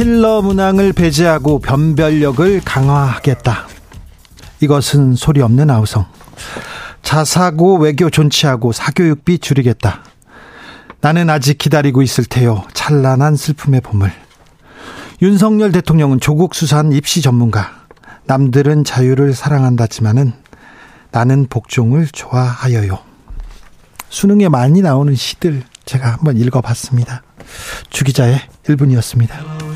킬러 문항을 배제하고 변별력을 강화하겠다. 이것은 소리 없는 아우성. 자사고 외교 존치하고 사교육비 줄이겠다. 나는 아직 기다리고 있을 테요. 찬란한 슬픔의 봄을. 윤석열 대통령은 조국 수산 입시 전문가. 남들은 자유를 사랑한다지만은 나는 복종을 좋아하여요. 수능에 많이 나오는 시들 제가 한번 읽어봤습니다. 주기자의 1분이었습니다.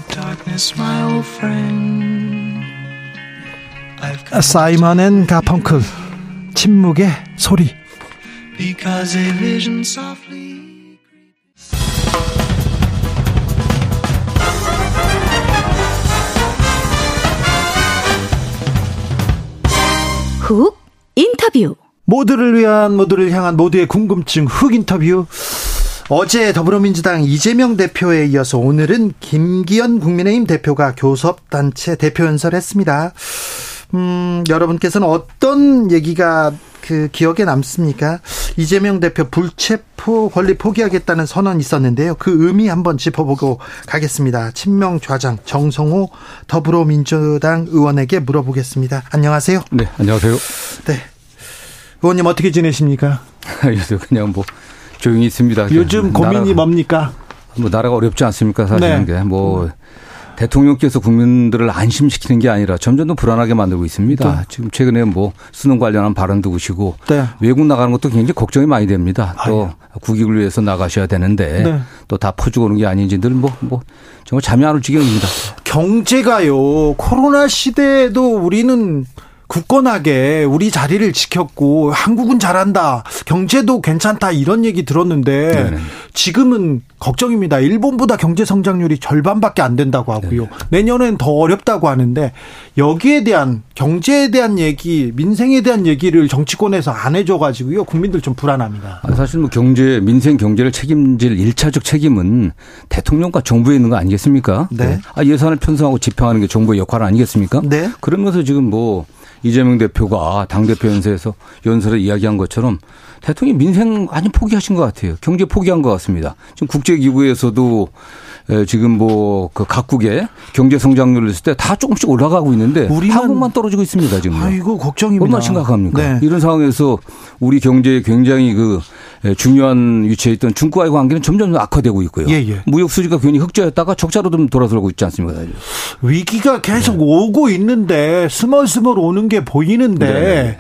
사이먼 앤 가펑클 침묵의 소리. 훅 인터뷰. 모두를 위한 모두를 향한 모두의 궁금증 흑 인터뷰 어제 더불어민주당 이재명 대표에 이어서 오늘은 김기현 국민의힘 대표가 교섭단체 대표 연설했습니다. 음, 여러분께서는 어떤 얘기가 그 기억에 남습니까? 이재명 대표 불체포 권리 포기하겠다는 선언이 있었는데요. 그 의미 한번 짚어보고 가겠습니다. 친명 좌장 정성호 더불어민주당 의원에게 물어보겠습니다. 안녕하세요. 네, 안녕하세요. 네. 의원님 어떻게 지내십니까? 요새 그냥 뭐 조용히 있습니다. 요즘 고민이 나라가, 뭡니까? 뭐 나라가 어렵지 않습니까? 사실은 네. 게뭐 대통령께서 국민들을 안심시키는 게 아니라 점점 더 불안하게 만들고 있습니다. 네. 지금 최근에 뭐 수능 관련한 발언도 보시고 네. 외국 나가는 것도 굉장히 걱정이 많이 됩니다. 또 아유. 국익을 위해서 나가셔야 되는데 네. 또다 퍼주고 오는 게 아닌지 늘 뭐, 뭐 정말 잠이 안 올 지경입니다. 경제가요. 코로나 시대에도 우리는 굳건하게 우리 자리를 지켰고 한국은 잘한다. 경제도 괜찮다. 이런 얘기 들었는데 네네. 지금은 걱정입니다. 일본보다 경제 성장률이 절반밖에 안 된다고 하고요. 네네. 내년엔 더 어렵다고 하는데 여기에 대한 경제에 대한 얘기, 민생에 대한 얘기를 정치권에서 안 해줘 가지고요. 국민들 좀 불안합니다. 사실 뭐 경제, 민생 경제를 책임질 일차적 책임은 대통령과 정부에 있는 거 아니겠습니까? 네. 아, 예산을 편성하고 집행하는 게 정부의 역할 아니겠습니까? 네. 그러면서 지금 뭐 이재명 대표가 당대표 연설에서 연설에 이야기한 것처럼 대통령이 민생 많이 포기하신 것 같아요. 경제 포기한 것 같습니다. 지금 국제기구에서도 지금 뭐 그 각국의 경제 성장률을 했을 때 다 조금씩 올라가고 있는데 우리만 한국만 떨어지고 있습니다 지금. 아이고 걱정입니다. 얼마나 심각합니까? 네. 이런 상황에서 우리 경제에 굉장히 그 중요한 위치에 있던 중국과의 관계는 점점 악화되고 있고요. 예, 예. 무역 수지가 괜히 흑자였다가 적자로 좀 돌아서고 있지 않습니까? 위기가 계속 네. 오고 있는데 스멀스멀 오는 게 보이는데. 네.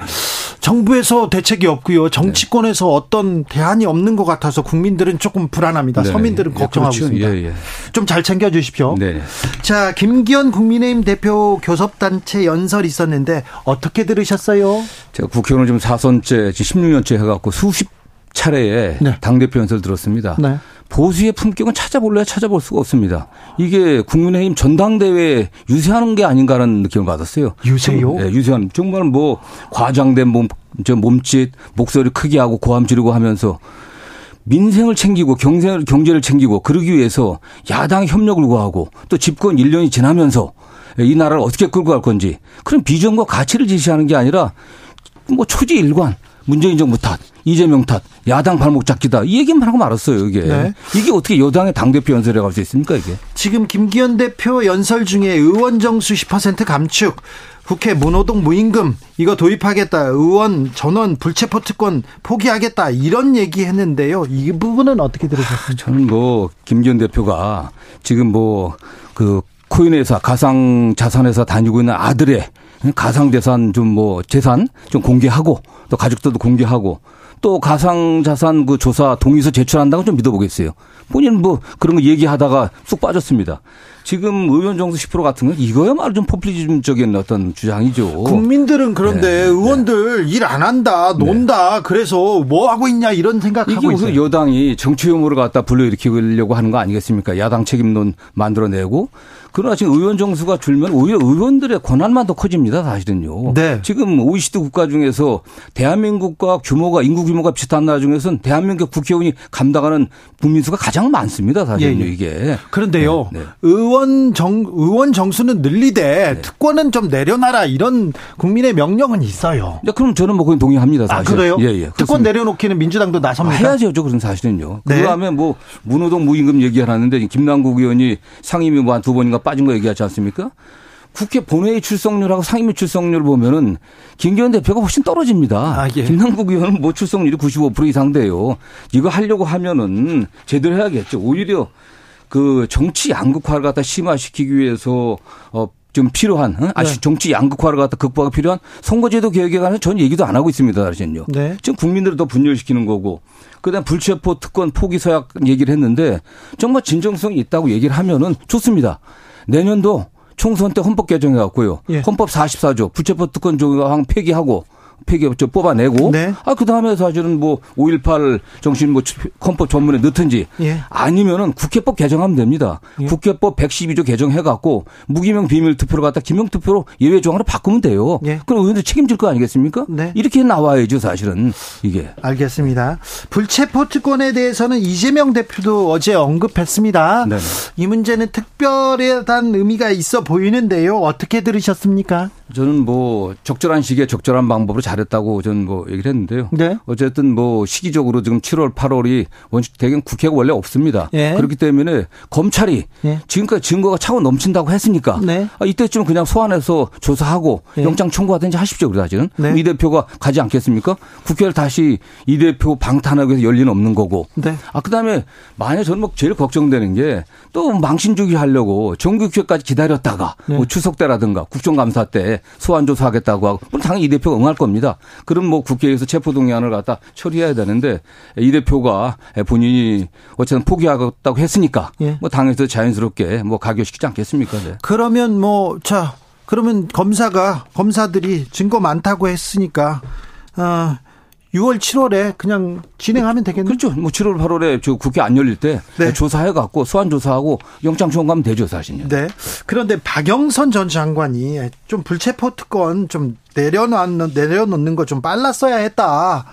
정부에서 대책이 없고요. 정치권에서 네. 어떤 대안이 없는 것 같아서 국민들은 조금 불안합니다. 네. 서민들은 예, 걱정하고 그렇죠. 있습니다. 예, 예. 좀잘 챙겨 주십시오. 네. 자, 김기현 국민의힘 대표 교섭단체 연설 있었는데 어떻게 들으셨어요? 제가 국회의원 좀 4선째, 16년째 해갖고 수십 차례에 네. 당대표 연설 들었습니다. 네. 보수의 품격은 찾아볼래야 찾아볼 수가 없습니다. 이게 국민의힘 전당대회 유세하는 게 아닌가라는 느낌을 받았어요. 유세요? 네, 유세하는 정말 뭐 과장된 몸, 저 몸짓, 목소리 크게 하고 고함 지르고 하면서 민생을 챙기고 경제를, 경제를 챙기고 그러기 위해서 야당 협력을 구하고 또 집권 1년이 지나면서 이 나라를 어떻게 끌고 갈 건지 그런 비전과 가치를 제시하는 게 아니라 뭐 초지 일관 문재인 정부 탓, 이재명 탓, 야당 발목 잡기다. 이 얘기만 하고 말았어요, 이게. 네. 이게 어떻게 여당의 당대표 연설에 갈 수 있습니까, 이게? 지금 김기현 대표 연설 중에 의원 정수 10% 감축, 국회 무노동 무임금 이거 도입하겠다. 의원 전원 불체포 특권 포기하겠다. 이런 얘기 했는데요. 이 부분은 어떻게 들으셨습니까? 저는 뭐 김기현 대표가 지금 뭐 그 코인 회사 가상 자산 회사 다니고 있는 아들의 가상 재산 좀 뭐 재산 좀 공개하고 또 가족들도 공개하고 또 가상 자산 그 조사 동의서 제출한다고 좀 믿어보겠어요. 본인 뭐 그런 거 얘기하다가 쑥 빠졌습니다. 지금 의원 정수 10% 같은 건 이거야말로 좀 포퓰리즘적인 어떤 주장이죠. 국민들은 그런데 네. 의원들 네. 일안 한다, 논다, 네. 그래서 뭐 하고 있냐 이런 생각하고 있어요. 이게 여당이 정치 혐오를 갖다 불러일으키려고 하는 거 아니겠습니까? 야당 책임론 만들어내고 그러나 지금 의원 정수가 줄면 오히려 의원들의 권한만 더 커집니다, 사실은요. 네. 지금 OECD 국가 중에서 대한민국과 규모가 인구 규모가 비슷한 나라 중에서는 대한민국 국회의원이 감당하는 국민수가 가장 많습니다, 사실은요, 예, 예. 이게. 그런데요. 네, 네. 의원 정 의원 정수는 늘리되 네. 특권은 좀 내려놔라 이런 국민의 명령은 있어요. 네, 그럼 저는 뭐 그건 동의합니다, 사실. 아, 그래요? 예, 예. 특권 내려놓기는 민주당도 나섭니다. 아, 해야죠, 그런 사실은요. 네. 그다음에 뭐 문호동 무임금 얘기하는데 김남국 의원이 상임위 뭐한두 번인가 빠진 거 얘기하지 않습니까? 국회 본회의 출석률하고 상임위 출석률 보면은 김기현 대표가 훨씬 떨어집니다. 아, 예. 김남국 의원은 뭐 출석률이 95% 이상 돼요. 이거 하려고 하면은 제대로 해야겠죠. 오히려 그 정치 양극화를 갖다 심화시키기 위해서 어, 좀 필요한 어? 아시 네. 정치 양극화를 갖다 극복하기 필요한 선거제도 개혁에 관해서 전 얘기도 안 하고 있습니다. 사실은요. 네. 지금 국민들을 더 분열시키는 거고 그다음 불체포 특권 포기 서약 얘기를 했는데 정말 진정성이 있다고 얘기를 하면은 좋습니다. 내년도 총선 때 헌법 개정해갖고요. 예. 헌법 44조 불체포 특권 조항 폐기하고 폐기 저 뽑아내고 네. 아 그 다음에 사실은 뭐 5.18 정신 뭐 헌법 전문에 넣든지 예. 아니면은 국회법 개정하면 됩니다. 예. 국회법 112조 개정해 갖고 무기명 비밀 투표를 갖다 기명 투표로 예외 조항으로 바꾸면 돼요. 예. 그럼 의원들 책임질 거 아니겠습니까? 네. 이렇게 나와야죠 사실은 이게. 알겠습니다. 불체포 특권에 대해서는 이재명 대표도 어제 언급했습니다. 네. 이 문제는 특별한 의미가 있어 보이는데요. 어떻게 들으셨습니까? 저는 뭐 적절한 시기에 적절한 방법으로 잘했다고 저는 뭐 얘기를 했는데요. 네. 어쨌든 뭐 시기적으로 지금 7월, 8월이 원칙 대경 국회가 원래 없습니다. 네. 그렇기 때문에 검찰이 네. 지금까지 증거가 차고 넘친다고 했으니까 네. 아, 이때쯤 그냥 소환해서 조사하고 네. 영장 청구하든지 하십시오. 그래 사실은 네. 이 대표가 가지 않겠습니까? 국회를 다시 이 대표 방탄하기 위해서 열리는 없는 거고. 네. 아 그다음에 만약 저는 뭐 제일 걱정되는 게 또 망신 주기 하려고 정규국회까지 기다렸다가 뭐 추석 때라든가 국정감사 때 소환 조사하겠다고 하고 물론 당연히 이 대표가 응할 겁니다. 그럼 뭐 국회에서 체포동의안을 갖다 처리해야 되는데 이 대표가 본인이 어쨌든 포기하겠다고 했으니까 예. 뭐 당에서 자연스럽게 뭐 가결시키지 않겠습니까? 네. 그러면 뭐 자 그러면 검사가 검사들이 증거 많다고 했으니까 어 6월, 7월에 그냥 진행하면 되겠네요. 그렇죠. 뭐 7월, 8월에 저 국회 안 열릴 때 네. 조사해 갖고 소환 조사하고 영장 청구하면 되죠, 사실은. 네. 그런데 박영선 전 장관이 좀 불체포 특권 좀 내려놓는 내려놓는 거 좀 빨랐어야 했다.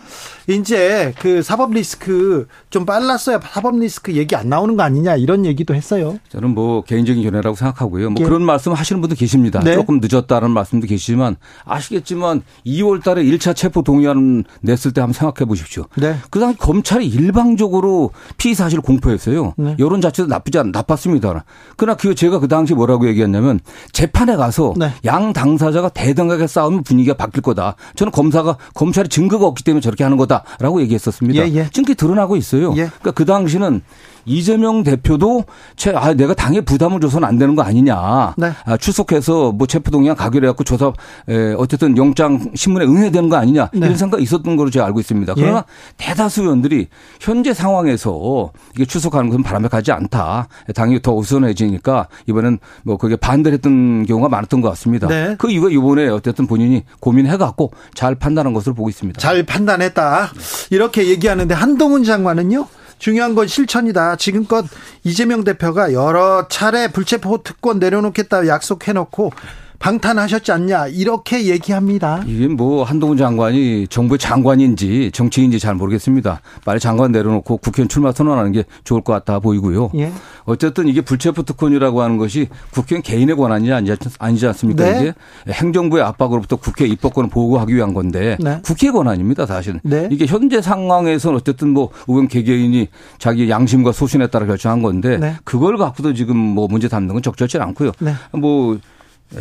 이제 그 사법 리스크 좀 빨랐어야 사법 리스크 얘기 안 나오는 거 아니냐 이런 얘기도 했어요. 저는 뭐 개인적인 견해라고 생각하고요. 뭐 예. 그런 말씀 하시는 분도 계십니다. 네. 조금 늦었다는 말씀도 계시지만 아시겠지만 2월 달에 1차 체포 동의안 냈을 때 한번 생각해 보십시오. 네. 그 당시 검찰이 일방적으로 피의 사실을 공표했어요. 네. 여론 자체도 나쁘지 않 나빴습니다. 그러나 그 제가 그 당시 뭐라고 얘기했냐면 재판에 가서 네. 양 당사자가 대등하게 싸우면 분위기가 바뀔 거다. 저는 검사가 검찰이 증거가 없기 때문에 저렇게 하는 거다라고 얘기했었습니다. 예, 예. 증거 드러나고 있어요. 예. 그러니까 그 당시는 이재명 대표도 채, 아, 내가 당에 부담을 줘서는 안 되는 거 아니냐. 네. 아, 출석해서 뭐 체포동의안 가결해갖고 조사, 에, 어쨌든 영장 신문에 응해야 되는 거 아니냐. 네. 이런 생각이 있었던 걸로 제가 알고 있습니다. 예. 그러나 예. 대다수 의원들이 현재 상황에서 이게 출석하는 것은 바람직하지 않다. 당이 더 우선해지니까 이번엔 뭐 그게 반대를 했던 경우가 많았던 것 같습니다. 네. 그 이유가 이번에 어쨌든 본인이 고민해갖고 잘 판단한 것으로 보고 있습니다. 잘 판단했다. 이렇게 얘기하는데 한동훈 장관은요? 중요한 건 실천이다. 지금껏 이재명 대표가 여러 차례 불체포 특권 내려놓겠다 약속해놓고 방탄하셨지 않냐 이렇게 얘기합니다. 이게 뭐 한동훈 장관이 정부의 장관인지 정치인지 잘 모르겠습니다. 빨리 장관 내려놓고 국회의원 출마 선언하는 게 좋을 것 같아 보이고요. 예. 어쨌든 이게 불체포 특권이라고 하는 것이 국회의원 개인의 권한이 아니지 않습니까? 네. 이게 행정부의 압박으로부터 국회 입법권을 보호하기 위한 건데 네. 국회 권한입니다 사실은. 네. 이게 현재 상황에서는 어쨌든 뭐 의원 개개인이 자기 양심과 소신에 따라 결정한 건데 네. 그걸 갖고도 지금 뭐 문제 삼는 건 적절치 않고요. 네. 뭐 예,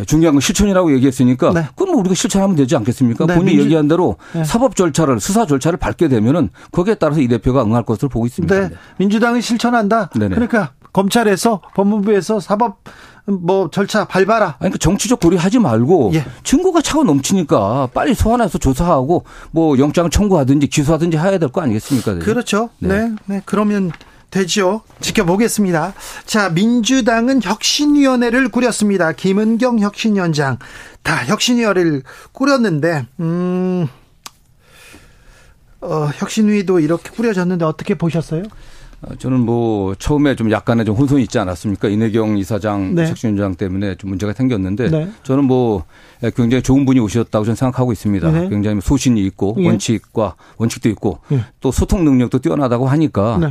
중요한 건 실천이라고 얘기했으니까 네. 그건 뭐 우리가 실천하면 되지 않겠습니까? 네. 본인이 민주... 얘기한 대로 네. 사법 절차를 수사 절차를 밟게 되면은 거기에 따라서 이 대표가 응할 것으로 보고 있습니다. 네. 민주당이 실천한다. 네네. 그러니까 검찰에서 법무부에서 사법 뭐 절차 밟아라. 아니, 그러니까 정치적 고려하지 말고 예. 증거가 차고 넘치니까 빨리 소환해서 조사하고 뭐 영장을 청구하든지 기소하든지 해야 될 거 아니겠습니까? 그렇죠. 네. 네. 네. 그러면 되죠. 지켜보겠습니다. 자, 민주당은 혁신위원회를 꾸렸습니다. 김은경 혁신위원장. 다 혁신위원회를 꾸렸는데, 음, 어, 혁신위도 이렇게 꾸려졌는데 어떻게 보셨어요? 어, 저는 뭐 처음에 좀 약간의 좀 혼선이 있지 않았습니까? 이내경 이사장, 네. 혁신위원장 때문에 좀 문제가 생겼는데 네. 저는 뭐 굉장히 좋은 분이 오셨다고 저는 생각하고 있습니다. 네. 굉장히 소신이 있고 예. 원칙과 원칙도 있고 예. 또 소통 능력도 뛰어나다고 하니까 네.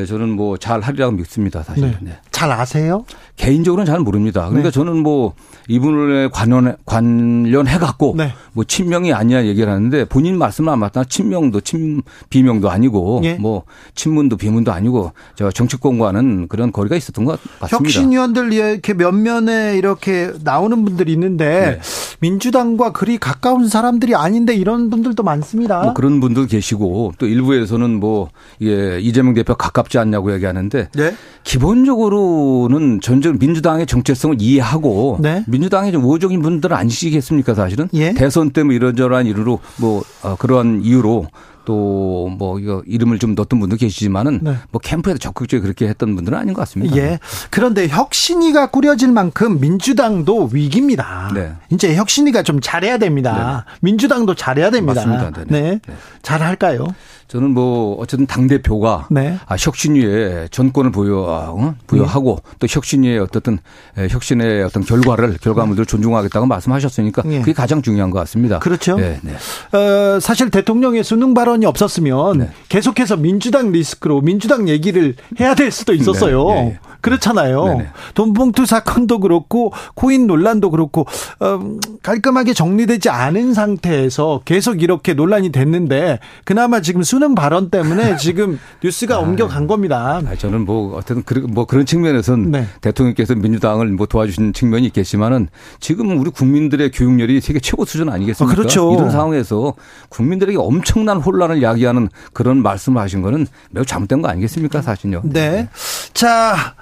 예, 저는 뭐 잘 하리라고 믿습니다. 사실. 네. 네. 잘 아세요? 개인적으로는 잘 모릅니다. 그러니까 네. 저는 뭐 이분을 관련 관련해 갖고 네. 뭐 친명이 아니야 얘기를 하는데 본인 말씀은 안 맞다. 친명도 친 비명도 아니고 예. 뭐 친문도 비문도 아니고 제가 정치권과는 그런 거리가 있었던 것 같습니다. 혁신위원들 이렇게 면면에 이렇게 나오는 분들이 있는데 네. 민주당과 그리 가까운 사람들이 아닌데 이런 분들도 많습니다. 뭐 그런 분도 계시고 또 일부에서는 뭐 예, 이재명 대표 가깝지 않냐고 얘기하는데 네? 기본적으로 는 전적 민주당의 정체성을 이해하고 네? 민주당의 좀 우호적인 분들은 아니시겠습니까 사실은 예? 대선 때문에 이런저런 이유로 뭐 어, 그러한 이유로 또 뭐 이거 이름을 좀 넣었던 분도 계시지만은 네. 뭐 캠프에서 적극적으로 그렇게 했던 분들은 아닌 것 같습니다. 예. 그런데 혁신위가 꾸려질 만큼 민주당도 위기입니다. 네. 이제 혁신위가 좀 잘해야 됩니다. 네. 민주당도 잘해야 됩니다. 맞습니다. 네. 네. 네. 잘할까요? 저는 뭐 어쨌든 당 대표가 네. 아, 혁신위에 전권을 부여 어? 부여하고 네. 또 혁신위의 어떻든 혁신의 어떤 결과를 결과물들을 존중하겠다고 말씀하셨으니까 네. 그게 가장 중요한 것 같습니다. 그렇죠. 네, 네. 어, 사실 대통령의 수능 발언 이 없었으면 네. 계속해서 민주당 리스크로 민주당 얘기를 해야 될 수도 있었어요. 네, 네. 그렇잖아요. 네네. 돈봉투 사건도 그렇고 코인 논란도 그렇고 어, 깔끔하게 정리되지 않은 상태에서 계속 이렇게 논란이 됐는데 그나마 지금 수능 발언 때문에 지금 뉴스가 아, 옮겨간 겁니다. 아, 저는 뭐 어쨌든 그, 뭐 그런 측면에서는 네. 대통령께서 민주당을 뭐 도와주신 측면이 있겠지만은 지금 우리 국민들의 교육열이 세계 최고 수준 아니겠습니까? 아, 그렇죠. 이런 상황에서 국민들에게 엄청난 혼란 을 야기하는 그런 말씀을 하신 거는 매우 잘못된 거 아니겠습니까, 사실요. 네. 네. 자,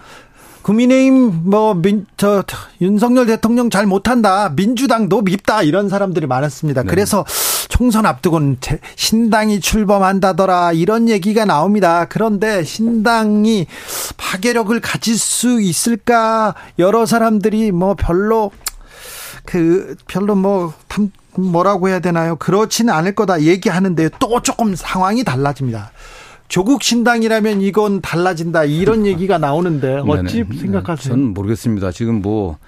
국민의힘 뭐 민 저 윤석열 대통령 잘 못한다 민주당도 밉다 이런 사람들이 많았습니다. 네. 그래서 총선 앞두고는 신당이 출범한다더라 이런 얘기가 나옵니다. 그런데 신당이 파괴력을 가질 수 있을까 여러 사람들이 뭐 별로 그 별로 뭐 뭐라고 해야 되나요? 그렇지는 않을 거다 얘기하는데 또 조금 상황이 달라집니다. 조국 신당이라면 이건 달라진다 이런 얘기가 나오는데 어찌 네네. 생각하세요? 저는 모르겠습니다. 지금 뭐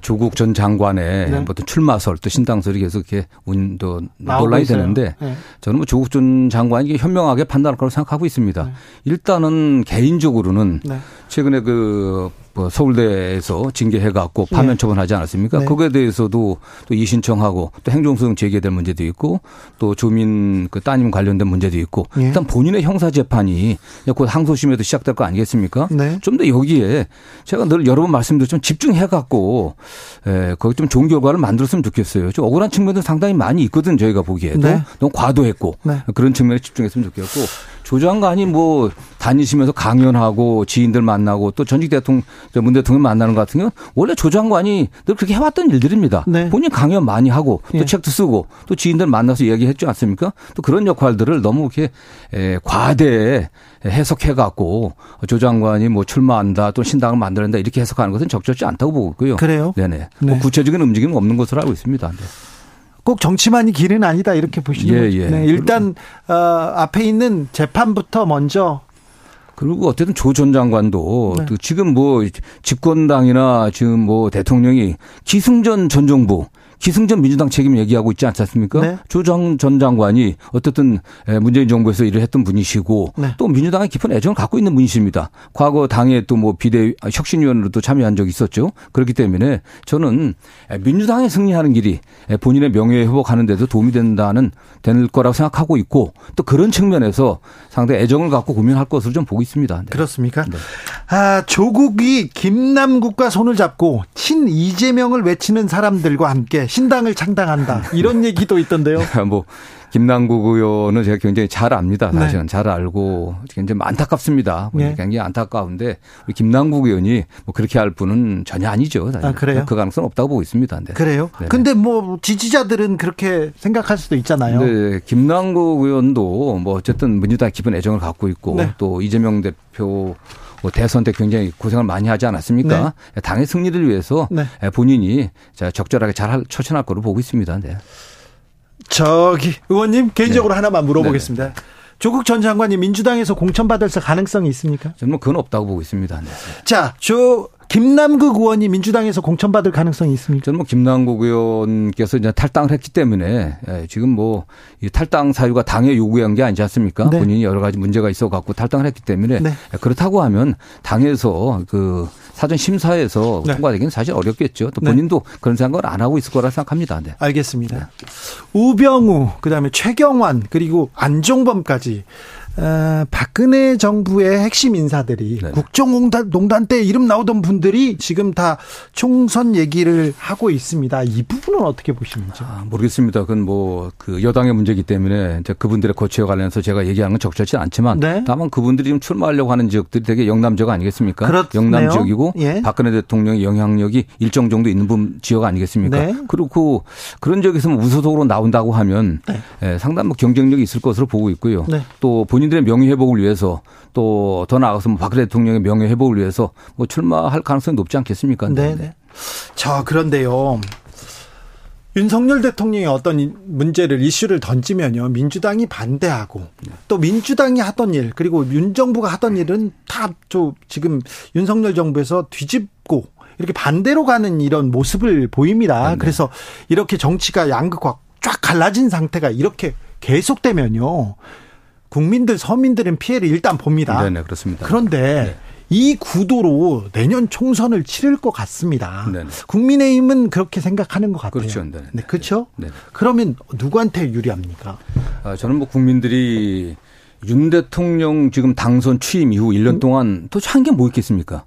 조국 전 장관의 네. 어떤 출마설 또 신당설이 계속 이렇게 운도 논란이 되는데 네. 저는 뭐 조국 전 장관이 현명하게 판단할 거라고 생각하고 있습니다. 네. 일단은 개인적으로는 네. 최근에 그 뭐 서울대에서 징계해갖고 파면 네. 처분하지 않았습니까? 네. 거기에 대해서도 또 이신청하고 또 행정소송 제기될 문제도 있고 또 주민 그 따님 관련된 문제도 있고 네. 일단 본인의 형사 재판이 곧 항소심에도 시작될 거 아니겠습니까? 네. 좀더 여기에 제가 늘 여러 번 말씀드렸지만 집중해갖고 에, 거기 좀 좋은 결과를 만들었으면 좋겠어요. 좀 억울한 측면도 상당히 많이 있거든 저희가 보기에도 네. 너무 과도했고 네. 그런 측면에 집중했으면 좋겠고 조 장관이 뭐 다니시면서 강연하고 지인들 만나고 또 전직 대통령 문 대통령 만나는 것 같은 경우는 원래 조 장관이 늘 그렇게 해왔던 일들입니다. 네. 본인 강연 많이 하고 또 예. 책도 쓰고 또 지인들 만나서 이야기했지 않습니까? 또 그런 역할들을 너무 이렇게 에, 과대 해석해 갖고 조 장관이 뭐 출마한다 또 신당을 만들어낸다 이렇게 해석하는 것은 적절치 않다고 보고 있고요. 그래요? 네네. 뭐 네. 뭐 구체적인 움직임은 없는 것으로 알고 있습니다. 네. 꼭 정치만이 길은 아니다 이렇게 보시는 예, 예. 네, 일단 어, 앞에 있는 재판부터 먼저 그리고 어쨌든 조 전 장관도 네. 지금 뭐 집권당이나 지금 뭐 대통령이 기승전 전 정부 기승전 민주당 책임 얘기하고 있지 않지 않습니까? 네. 조정 전 장관이 어떻든 문재인 정부에서 일을 했던 분이시고 네. 또 민주당에 깊은 애정을 갖고 있는 분이십니다. 과거 당에 또 뭐 비대 혁신위원으로도 참여한 적이 있었죠. 그렇기 때문에 저는 민주당에 승리하는 길이 본인의 명예 회복하는 데도 도움이 된다는 될 거라고 생각하고 있고 또 그런 측면에서 상당히 애정을 갖고 고민할 것으로 좀 보고 있습니다. 네. 그렇습니까? 네. 아, 조국이 김남국과 손을 잡고 친 이재명을 외치는 사람들과 함께 신당을 창당한다. 이런 얘기도 있던데요. 뭐 김남국 의원은 제가 굉장히 잘 압니다. 네. 사실은 네. 잘 알고 굉장히 안타깝습니다. 네. 굉장히 안타까운데 우리 김남국 의원이 뭐 그렇게 할 분은 전혀 아니죠. 사실. 아, 그래요? 그 가능성 없다고 보고 있습니다. 네. 그래요? 네. 근데 뭐 지지자들은 그렇게 생각할 수도 있잖아요. 네, 김남국 의원도 뭐 어쨌든 민주당 깊은 애정을 갖고 있고 네. 또 이재명 대표 뭐 대선 때 굉장히 고생을 많이 하지 않았습니까? 네. 당의 승리를 위해서 네. 본인이 적절하게 잘 처신할 거로 보고 있습니다. 네. 저기 의원님 개인적으로 네. 하나만 물어보겠습니다. 네네. 조국 전 장관이 민주당에서 공천받을 가능성이 있습니까? 저는 뭐 그건 없다고 보고 있습니다. 네. 자, 저 김남국 의원이 민주당에서 공천받을 가능성이 있습니까? 저는 뭐 김남국 의원께서 이제 탈당을 했기 때문에 예, 지금 뭐 이 탈당 사유가 당에 요구한 게 아니지 않습니까? 네. 본인이 여러 가지 문제가 있어 갖고 탈당을 했기 때문에 네. 예, 그렇다고 하면 당에서 그 사전 심사에서 네. 통과되기는 사실 어렵겠죠. 또 네. 본인도 네. 그런 생각을 안 하고 있을 거라 생각합니다. 네. 알겠습니다. 네. 우병우 그다음에 최경환 그리고 안종범까지 어, 박근혜 정부의 핵심 인사들이 네. 국정농단 농단 때 이름 나오던 분들이 지금 다 총선 얘기를 하고 있습니다. 이 부분은 어떻게 보십니까? 아, 모르겠습니다. 그건 뭐 그 여당의 문제이기 때문에 이제 그분들의 거취에 관련해서 제가 얘기하는 건 적절치 않지만 네. 다만 그분들이 지금 출마하려고 하는 지역들이 되게 영남 지역 아니겠습니까? 그렇네요. 영남 지역이고 예. 박근혜 대통령의 영향력이 일정 정도 있는 분 지역 아니겠습니까? 네. 그리고 그런 지역에서 뭐 우소속으로 나온다고 하면 네. 예, 상당 뭐 경쟁력이 있을 것으로 보고 있고요. 네. 또 본. 본인들의 명예 회복을 위해서 또 더 나아가서 뭐 박근혜 대통령의 명예 회복을 위해서 뭐 출마할 가능성이 높지 않겠습니까? 네. 네. 자, 그런데요. 윤석열 대통령이 어떤 문제를 이슈를 던지면요 민주당이 반대하고 또 민주당이 하던 일 그리고 윤 정부가 하던 일은 다 저 지금 윤석열 정부에서 뒤집고 이렇게 반대로 가는 이런 모습을 보입니다. 네. 그래서 이렇게 정치가 양극화 쫙 갈라진 상태가 이렇게 계속되면요 국민들 서민들은 피해를 일단 봅니다. 네, 그렇습니다. 그런데 네. 이 구도로 내년 총선을 치를 것 같습니다. 네네. 국민의힘은 그렇게 생각하는 것 같아요. 그렇죠. 네네. 네, 그렇죠. 네 그러면 누구한테 유리합니까? 아, 저는 뭐 국민들이 윤 대통령 지금 당선 취임 이후 1년 동안 도대체 한 게 뭐 있겠습니까?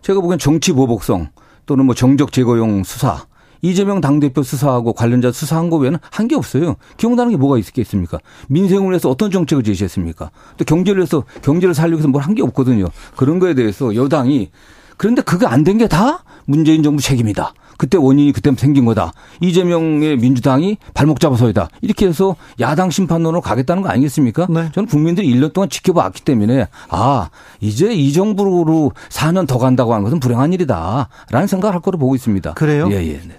제가 보기엔 정치 보복성 또는 뭐 정적 제거용 수사 이재명 당대표 수사하고 관련자 수사한 거 외에는 한 게 없어요. 기억나는 게 뭐가 있겠습니까? 민생을 위해서 어떤 정책을 제시했습니까? 또 경제를 위해서 경제를 살리기 위해서 뭘 한 게 없거든요. 그런 거에 대해서 여당이 그런데 그게 안된 게 다 문재인 정부 책임이다. 그때 원인이 그때 생긴 거다. 이재명의 민주당이 발목 잡아서이다. 이렇게 해서 야당 심판론으로 가겠다는 거 아니겠습니까? 네. 저는 국민들이 1년 동안 지켜봤기 때문에 아 이제 이 정부로 4년 더 간다고 하는 것은 불행한 일이다. 라는 생각을 할 거로 보고 있습니다. 그래요? 예, 예. 네.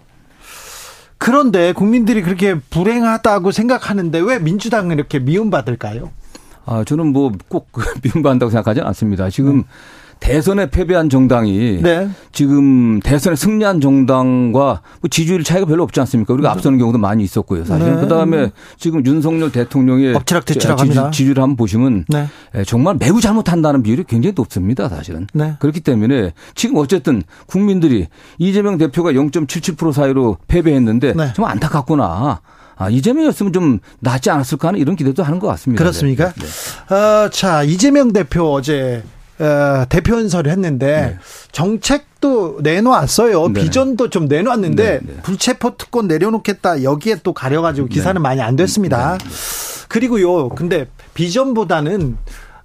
그런데 국민들이 그렇게 불행하다고 생각하는데 왜 민주당은 이렇게 미움받을까요? 아, 저는 뭐 꼭 미움받는다고 생각하지 않습니다. 지금 음. 대선에 패배한 정당이 네. 지금 대선에 승리한 정당과 뭐 지지율 차이가 별로 없지 않습니까? 우리가 네. 앞서는 경우도 많이 있었고요. 사실 네. 그다음에 지금 윤석열 대통령의 엎치락뒤치락 지지, 를 한번 보시면 네. 예, 정말 매우 잘못한다는 비율이 굉장히 높습니다. 사실은. 네. 그렇기 때문에 지금 어쨌든 국민들이 이재명 대표가 0.77% 사이로 패배했는데 네. 정말 안타깝구나. 아, 이재명이었으면 좀 낫지 않았을까 하는 이런 기대도 하는 것 같습니다. 그렇습니까? 네. 어, 자, 이재명 대표 어제 어, 대표 연설을 했는데 네. 정책도 내놓았어요. 네. 비전도 좀 내놓았는데 네. 네. 불체포 특권 내려놓겠다 여기에 또 가려가지고 기사는 네. 많이 안 됐습니다. 네. 그리고요, 근데 비전보다는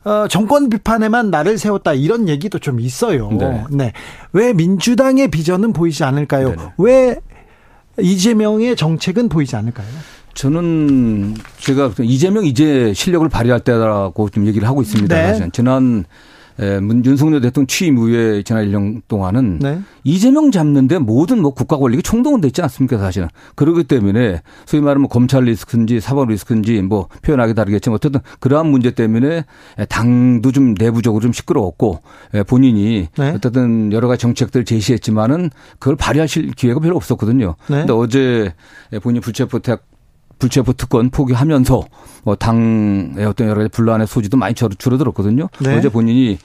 어, 정권 비판에만 나를 세웠다 이런 얘기도 좀 있어요. 네. 왜 민주당의 비전은 보이지 않을까요? 왜 이재명의 정책은 보이지 않을까요? 저는 제가 이재명 이제 실력을 발휘할 때라고 좀 얘기를 하고 있습니다. 네. 지난 예, 문 윤석열 대통령 취임 이후에 지난 1년 동안은 네. 이재명 잡는데 모든 뭐 국가 권력이 총동원 됐지 않습니까 사실은 그렇기 때문에 소위 말하면 뭐 검찰 리스크인지 사법 리스크인지 뭐 표현하기 다르겠지만 어쨌든 그러한 문제 때문에 당도 좀 내부적으로 좀 시끄러웠고 예, 본인이 네. 어쨌든 여러 가지 정책들 을 제시했지만은 그걸 발휘하실 기회가 별로 없었거든요. 네. 근데 어제 본인 불체포 불체포 특권 포기하면서 뭐 당의 어떤 여러 가지 분란의 소지도 많이 줄어들었거든요. 네. 어제 본인이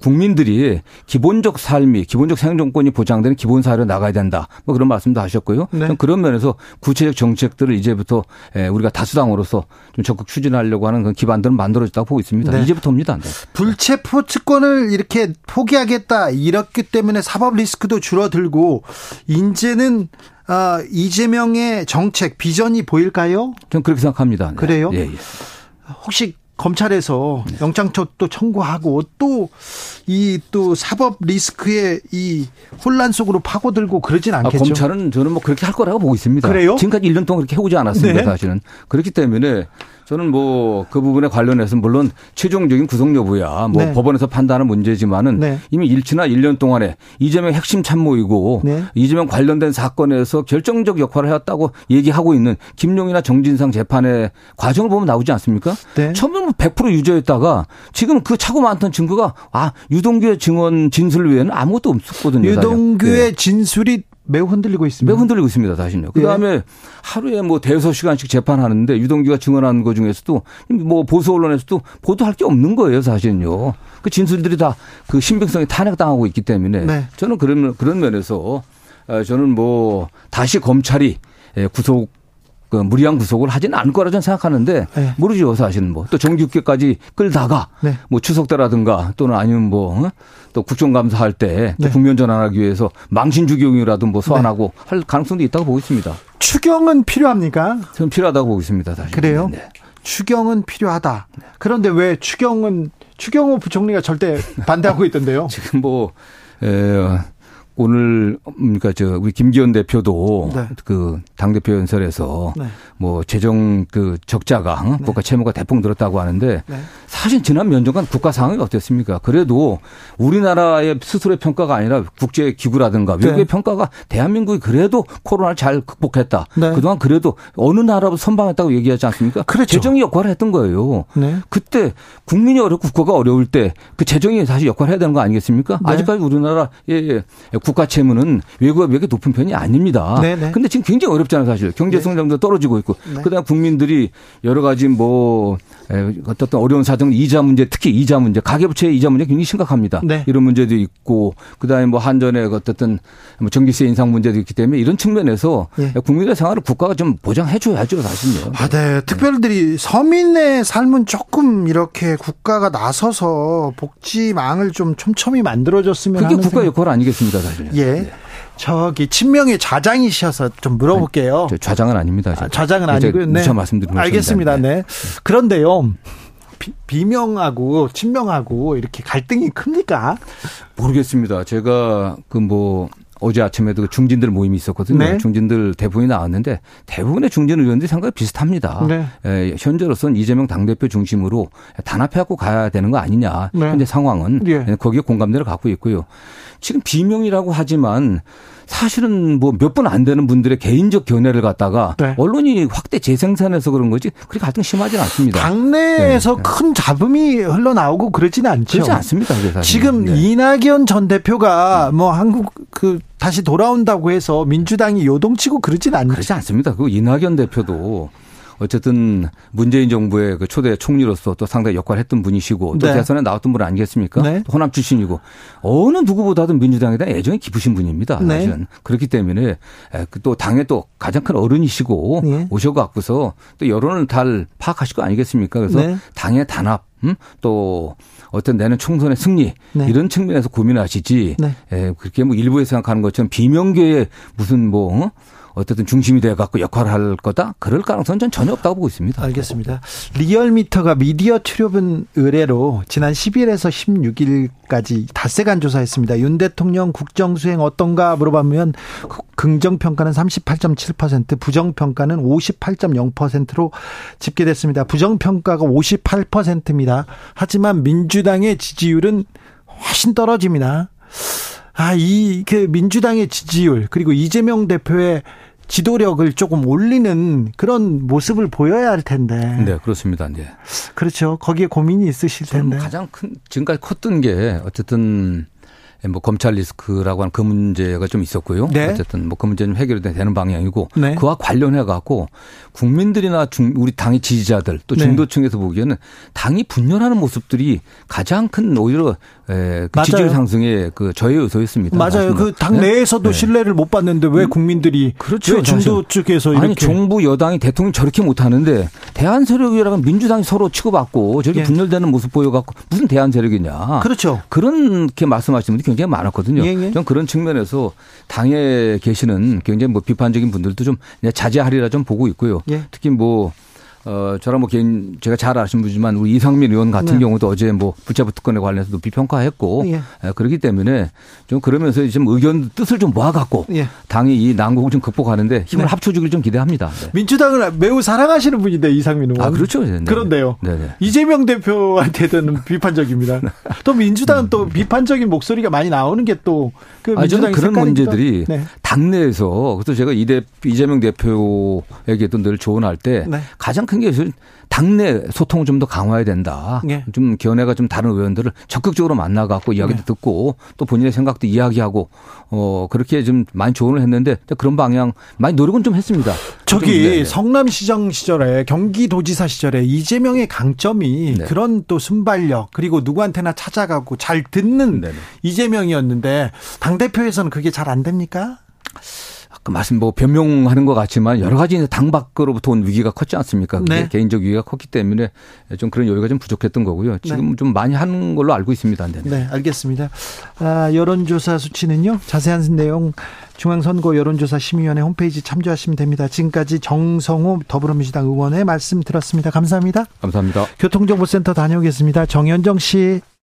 국민들이 기본적 삶이 기본적 생존권이 보장되는 기본 사회로 나가야 된다. 뭐 그런 말씀도 하셨고요. 네. 그런 면에서 구체적 정책들을 이제부터 우리가 다수당으로서 좀 적극 추진하려고 하는 그런 기반들은 만들어졌다고 보고 있습니다. 네. 이제부터입니다. 네. 불체포 특권을 이렇게 포기하겠다 이렇기 때문에 사법 리스크도 줄어들고 이제는 아, 이재명의 정책 비전이 보일까요? 전 그렇게 생각합니다. 네. 그래요? 예, 예. 혹시 검찰에서 네. 영장초 또 청구하고 또 이또 사법 리스크의 이 혼란 속으로 파고들고 그러진 아, 않겠죠. 아, 검찰은 저는 뭐 그렇게 할 거라고 보고 있습니다. 그래요? 지금까지 1년 동안 그렇게 해오지 않았습니다. 네. 사실은 그렇기 때문에 저는 뭐 그 부분에 관련해서 물론 최종적인 구속 여부야 뭐 네. 법원에서 판단하는 문제지만은 네. 이미 일치나 1년 동안에 이재명 핵심 참모이고 네. 이재명 관련된 사건에서 결정적 역할을 해왔다고 얘기하고 있는 김용이나 정진상 재판의 과정을 보면 나오지 않습니까? 네. 처음에는 100%뭐 유죄였다가 지금 그 차고 많던 증거가 아 유동규의 증언 진술 외에는 아무것도 없었거든요. 유동규의 네. 진술이 매우 흔들리고 있습니다. 매우 흔들리고 있습니다, 사실요. 그 다음에 예. 하루에 뭐 대여섯 시간씩 재판하는데 유동규가 증언한 것 중에서도 뭐 보수 언론에서도 보도할 게 없는 거예요, 사실은요. 그 진술들이 다 그 신빙성이 탄핵당하고 있기 때문에 네. 저는 그런 그런 면에서 아, 저는 뭐 다시 검찰이 예, 구속 그 무리한 구속을 하지는 않을 거라 저는 생각하는데 네. 모르죠 사실은 뭐 또 정규직까지 끌다가 네. 뭐 추석 때라든가 또는 아니면 뭐또 어? 국정감사할 때 네. 국면 전환하기 위해서 망신 주경이라도 뭐 소환하고 네. 할 가능성도 있다고 보고 있습니다. 추경은 필요합니까? 저는 필요하다고 보고 있습니다. 사실. 그래요? 네. 추경은 필요하다. 그런데 왜 추경은 추경호 부총리가 절대 반대하고 있던데요? 지금 뭐 에, 오늘 그러니까 저 우리 김기현 대표도 네. 그당 대표 연설에서 네. 뭐 재정 그 적자가 네. 국가 채무가 대폭 늘었다고 하는데 네. 사실 지난 몇 년간 국가 상황이 어땠습니까? 그래도 우리나라의 스스로의 평가가 아니라 국제 기구라든가 네. 외국의 평가가 대한민국이 그래도 코로나를 잘 극복했다. 네. 그동안 그래도 어느 나라보다 선방했다고 얘기하지 않습니까? 그렇죠. 재정이 역할을 했던 거예요. 그때 국민이 어렵고 국가가 어려울 때 그 재정이 사실 역할을 해야 되는 거 아니겠습니까? 아직까지 우리나라 예, 예. 국가 채무는 외국에 비해 높은 편이 아닙니다. 네 네. 근데 지금 굉장히 어렵잖아요, 사실. 경제 네. 성장도 떨어지고 있고. 네. 그다음 국민들이 여러 가지 뭐 어떤 어려운 사정 이자 문제, 특히 이자 문제, 가계부채 이자 문제 굉장히 심각합니다. 네. 이런 문제도 있고 그다음에 뭐 한전의 어떻든 뭐 전기세 인상 문제도 있기 때문에 이런 측면에서 네. 국민의 생활을 국가가 좀 보장해 줘야죠, 사실요. 아, 네. 특별들이 서민의 삶은 조금 이렇게 국가가 나서서 복지망을 좀 촘촘히 만들어줬으면 그게 국가 역할 아니겠습니까, 사실. 예. 네. 저기 친명의 좌장이셔서 좀 물어볼게요. 아니, 좌장은 아닙니다. 아, 좌장은 아니고요. 네. 말씀드리는 알겠습니다. 네. 네. 그런데요. 비, 명하고 친명하고 이렇게 갈등이 큽니까? 모르겠습니다. 제가 그 뭐 어제 아침에도 그 중진들 모임이 있었거든요. 네. 중진들 대부분이 나왔는데 대부분의 중진 의원들이 생각이 비슷합니다. 네. 에, 현재로서는 이재명 당대표 중심으로 단합해갖고 가야 되는 거 아니냐. 네. 현재 상황은 예. 거기에 공감대를 갖고 있고요. 지금 비명이라고 하지만 사실은 뭐몇분안 되는 분들의 개인적 견해를 갖다가 네. 언론이 확대 재생산해서 그런 거지 그렇게 갈등 심하지는 않습니다. 당내에서 네. 큰 잡음이 흘러나오고 그러지는 않죠. 그렇지 않습니다. 지금 네. 이낙연 전 대표가 뭐 한국 그 다시 돌아온다고 해서 민주당이 요동치고 그러진 않죠. 그렇지 않습니다. 그 이낙연 대표도 어쨌든 문재인 정부의 그 초대 총리로서 또 상당히 역할을 했던 분이시고 또 네. 대선에 나왔던 분 아니겠습니까? 네. 호남 출신이고 어느 누구보다도 민주당에 대한 애정이 깊으신 분입니다. 네. 사실은. 그렇기 때문에 그또 당의 또 가장 큰 어른이시고 네. 오셔갖고서 또 여론을 잘 파악하실 거 아니겠습니까? 그래서 네. 당의 단합 음? 또 어떤 내년 총선의 승리 네. 이런 측면에서 고민하시지 네. 에, 그렇게 뭐 일부에 생각하는 것처럼 비명계의 무슨 뭐 어? 어쨌든 중심이 돼 갖고 역할을 할 거다. 그럴 가능성은 전 전혀 없다고 보고 있습니다. 알겠습니다. 리얼미터가 미디어 출연분 의뢰로 지난 10일에서 16일까지 닷새간 조사했습니다. 윤 대통령 국정 수행 어떤가 물어보면 긍정 평가는 38.7%, 부정 평가는 58.0%로 집계됐습니다. 부정 평가가 58%입니다. 하지만 민주당의 지지율은 훨씬 떨어집니다. 아, 이, 그, 민주당의 지지율, 그리고 이재명 대표의 지도력을 조금 올리는 그런 모습을 보여야 할 텐데. 네, 그렇습니다. 네. 그렇죠. 거기에 고민이 있으실 텐데. 가장 큰, 지금까지 컸던 게 어쨌든 뭐 검찰 리스크라고 하는 그 문제가 좀 있었고요. 네. 어쨌든 뭐 그 문제는 해결이 되는 방향이고 네. 그와 관련해 갖고 국민들이나 중 우리 당의 지지자들 또 네. 중도층에서 네. 보기에는 당이 분열하는 모습들이 가장 큰 오히려 그 지지율 상승의 그 저의 요소였습니다. 맞아요. 그 당 내에서도 네. 신뢰를 못 받는데 왜 음. 국민들이 그렇죠. 왜 중도 측에서 이렇게 아니 정부 여당이 대통령 저렇게 못 하는데 대한 세력이라면 민주당이 서로 치고받고 저렇게 예. 분열되는 모습 보여 갖고 무슨 대한 세력이냐. 그렇죠. 그렇게 말씀하시는 분이 굉장히 많았거든요. 예, 예. 좀 그런 측면에서 당에 계시는 굉장히 뭐 비판적인 분들도 좀 자제하리라 좀 보고 있고요. 예. 특히 뭐 어, 저랑 뭐 개인, 제가 잘 아시는 분이지만 우리 이상민 의원 같은 네. 경우도 어제 뭐 붙잡부 특권에 관련해서 높이 평가했고 예. 예. 그렇기 때문에 좀 그러면서 지금 의견 뜻을 좀 모아갖고 예. 당이 이 난국을 좀 극복하는데 힘을 네. 합쳐주길 좀 기대합니다. 네. 민주당을 매우 사랑하시는 분인데 이상민 의원. 아, 그렇죠. 네. 그런데요. 네네. 네. 이재명 대표한테는 비판적입니다. 또 민주당은 음. 또 비판적인 목소리가 많이 나오는 게 또그 민주당 그런 문제들이 네. 당내에서 그래서 제가 이대, 이재명 대표에게도 늘 조언할 때 네. 가장 큰게 당내 소통을 좀 더 강화해야 된다. 네. 좀 견해가 좀 다른 의원들을 적극적으로 만나 갖고 이야기도 네. 듣고 또 본인의 생각도 이야기하고 어 그렇게 좀 많이 조언을 했는데 그런 방향 많이 노력은 좀 했습니다. 저기 네, 네. 성남시장 시절에 경기도지사 시절에 이재명의 강점이 네. 그런 또 순발력 그리고 누구한테나 찾아가고 잘 듣는 네. 이재명이었는데 당 대표에서는 그게 잘 안 됩니까? 그 말씀 뭐 변명하는 것 같지만 여러 가지 당 밖으로부터 온 위기가 컸지 않습니까? 네. 개인적 위기가 컸기 때문에 좀 그런 여유가 좀 부족했던 거고요. 지금 네. 좀 많이 하는 걸로 알고 있습니다. 네, 네 알겠습니다. 아, 여론조사 수치는요. 자세한 내용 중앙선거 여론조사 심의위원회 홈페이지 참조하시면 됩니다. 지금까지 정성호 더불어민주당 의원의 말씀 들었습니다. 감사합니다. 감사합니다. 교통정보센터 다녀오겠습니다. 정현정 씨.